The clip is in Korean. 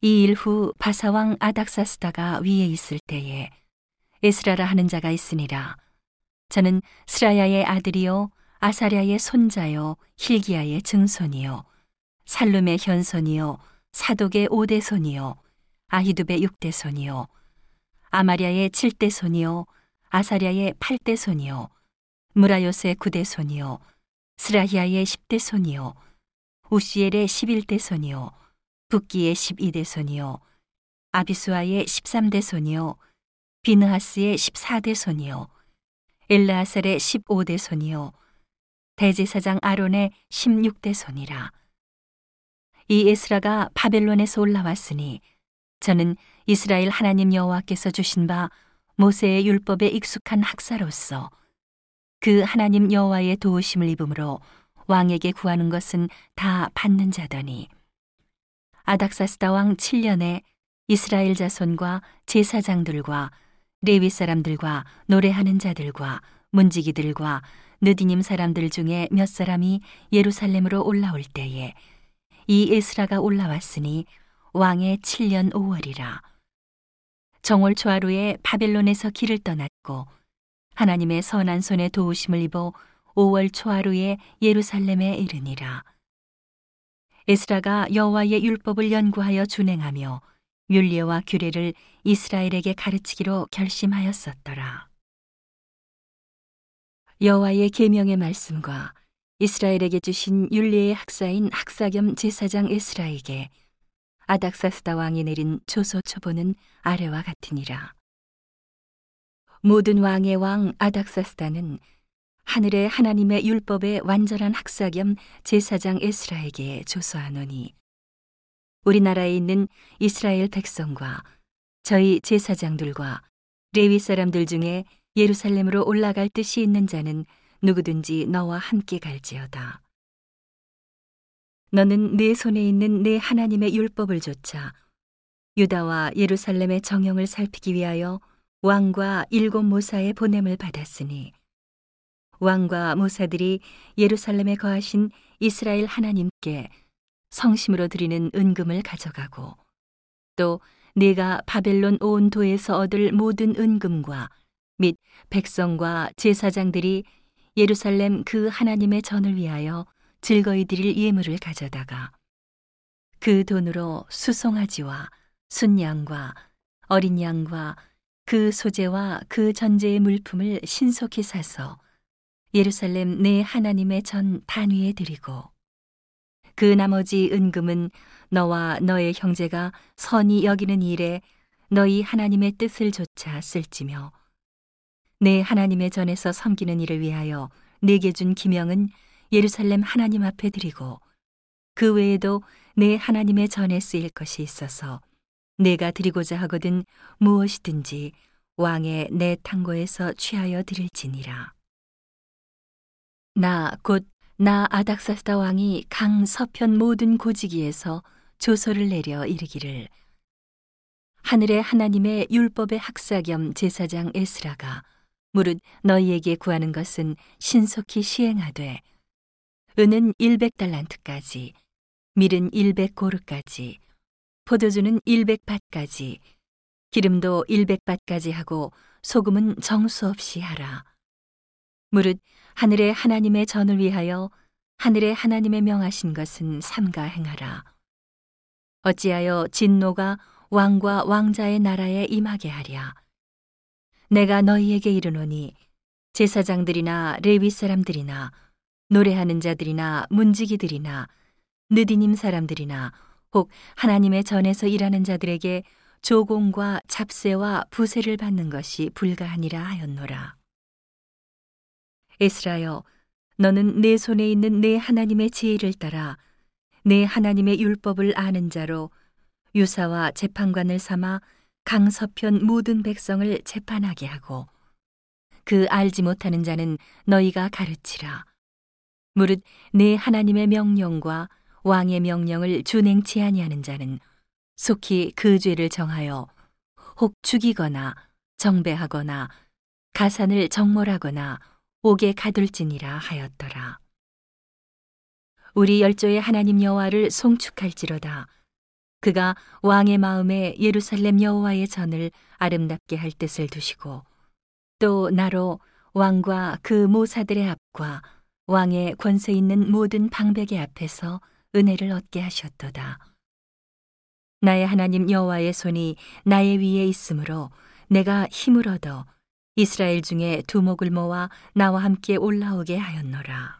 이 일 후 바사왕 아닥사스다가 위에 있을 때에 에스라라 하는 자가 있으니라. 저는 스라야의 아들이요 아사랴의 손자요 힐기야의 증손이요 살룸의 현손이요 사독의 오대손이요 아히두의 육대손이요 아마랴의 칠대손이요 아사랴의 팔대손이요 무라요스의 구대손이요 스라히아의 십대손이요 우시엘의 십일대손이요 북기의 십이대손이요 아비수아의 십삼대손이요 비느하스의 십사대손이요 엘라아셀의 십오대손이요 대제사장 아론의 십육대손이라. 이 에스라가 바벨론에서 올라왔으니 저는 이스라엘 하나님 여호와께서 주신 바 모세의 율법에 익숙한 학사로서 그 하나님 여호와의 도우심을 입음으로 왕에게 구하는 것은 다 받는 자더니 아닥사스다 왕 7년에 이스라엘 자손과 제사장들과 레위 사람들과 노래하는 자들과 문지기들과 느디님 사람들 중에 몇 사람이 예루살렘으로 올라올 때에 이 에스라가 올라왔으니 왕의 7년 5월이라. 정월 초하루에 바벨론에서 길을 떠났고 하나님의 선한 손에 도우심을 입어 5월 초하루에 예루살렘에 이르니라 에스라가 여호와의 율법을 연구하여 준행하며 율례와 규례를 이스라엘에게 가르치기로 결심하였었더라. 여호와의 계명의 말씀과 이스라엘에게 주신 율례의 학사인 학사 겸 제사장 에스라에게 아닥사스다 왕이 내린 조소 초보는 아래와 같으니라. 모든 왕의 왕 아닥사스다는 하늘의 하나님의 율법의 완전한 학사 겸 제사장 에스라에게 조소하노니 우리나라에 있는 이스라엘 백성과 저희 제사장들과 레위 사람들 중에 예루살렘으로 올라갈 뜻이 있는 자는 누구든지 너와 함께 갈지어다. 너는 내 손에 있는 내 하나님의 율법을 조차 유다와 예루살렘의 정형을 살피기 위하여 왕과 일곱 모사의 보냄을 받았으니 왕과 모사들이 예루살렘에 거하신 이스라엘 하나님께 성심으로 드리는 은금을 가져가고 또 네가 바벨론 온 도에서 얻을 모든 은금과 및 백성과 제사장들이 예루살렘 그 하나님의 전을 위하여 즐거이 드릴 예물을 가져다가 그 돈으로 수송아지와 순양과 어린 양과 그 소재와 그 전제의 물품을 신속히 사서 예루살렘 내 하나님의 전 단위에 드리고 그 나머지 은금은 너와 너의 형제가 선이 여기는 일에 너희 하나님의 뜻을 조차 쓸지며 내 하나님의 전에서 섬기는 일을 위하여 내게 준 기명은 예루살렘 하나님 앞에 드리고 그 외에도 내 하나님의 전에 쓰일 것이 있어서 내가 드리고자 하거든 무엇이든지 왕의 내 탕고에서 취하여 드릴지니라. 나 곧 나 아닥사스다 왕이 강 서편 모든 고지기에서 조서를 내려 이르기를. 하늘의 하나님의 율법의 학사 겸 제사장 에스라가 무릇 너희에게 구하는 것은 신속히 시행하되 은은 100달란트까지 밀은 100고르까지 포도주는 100밭까지 기름도 100밭까지 하고 소금은 정수 없이 하라 무릇 하늘의 하나님의 전을 위하여 하늘의 하나님의 명하신 것은 삼가 행하라 어찌하여 진노가 왕과 왕자의 나라에 임하게 하랴 내가 너희에게 이르노니 제사장들이나 레위 사람들이나 노래하는 자들이나 문지기들이나 느디님 사람들이나 혹 하나님의 전에서 일하는 자들에게 조공과 잡세와 부세를 받는 것이 불가하니라 하였노라. 에스라여, 너는 내 손에 있는 내 하나님의 지혜를 따라 내 하나님의 율법을 아는 자로 유사와 재판관을 삼아 강서편 모든 백성을 재판하게 하고 그 알지 못하는 자는 너희가 가르치라. 무릇 내 하나님의 명령과 왕의 명령을 준행치 아니하는 자는 속히 그 죄를 정하여 혹 죽이거나 정배하거나 가산을 정몰하거나 옥에 가둘지니라 하였더라. 우리 열조의 하나님 여호와를 송축할지로다. 그가 왕의 마음에 예루살렘 여호와의 전을 아름답게 할 뜻을 두시고 또 나로 왕과 그 모사들의 앞과 왕의 권세 있는 모든 방백의 앞에서 은혜를 얻게 하셨도다. 나의 하나님 여호와의 손이 나의 위에 있으므로 내가 힘을 얻어 이스라엘 중에 두목을 모아 나와 함께 올라오게 하였노라.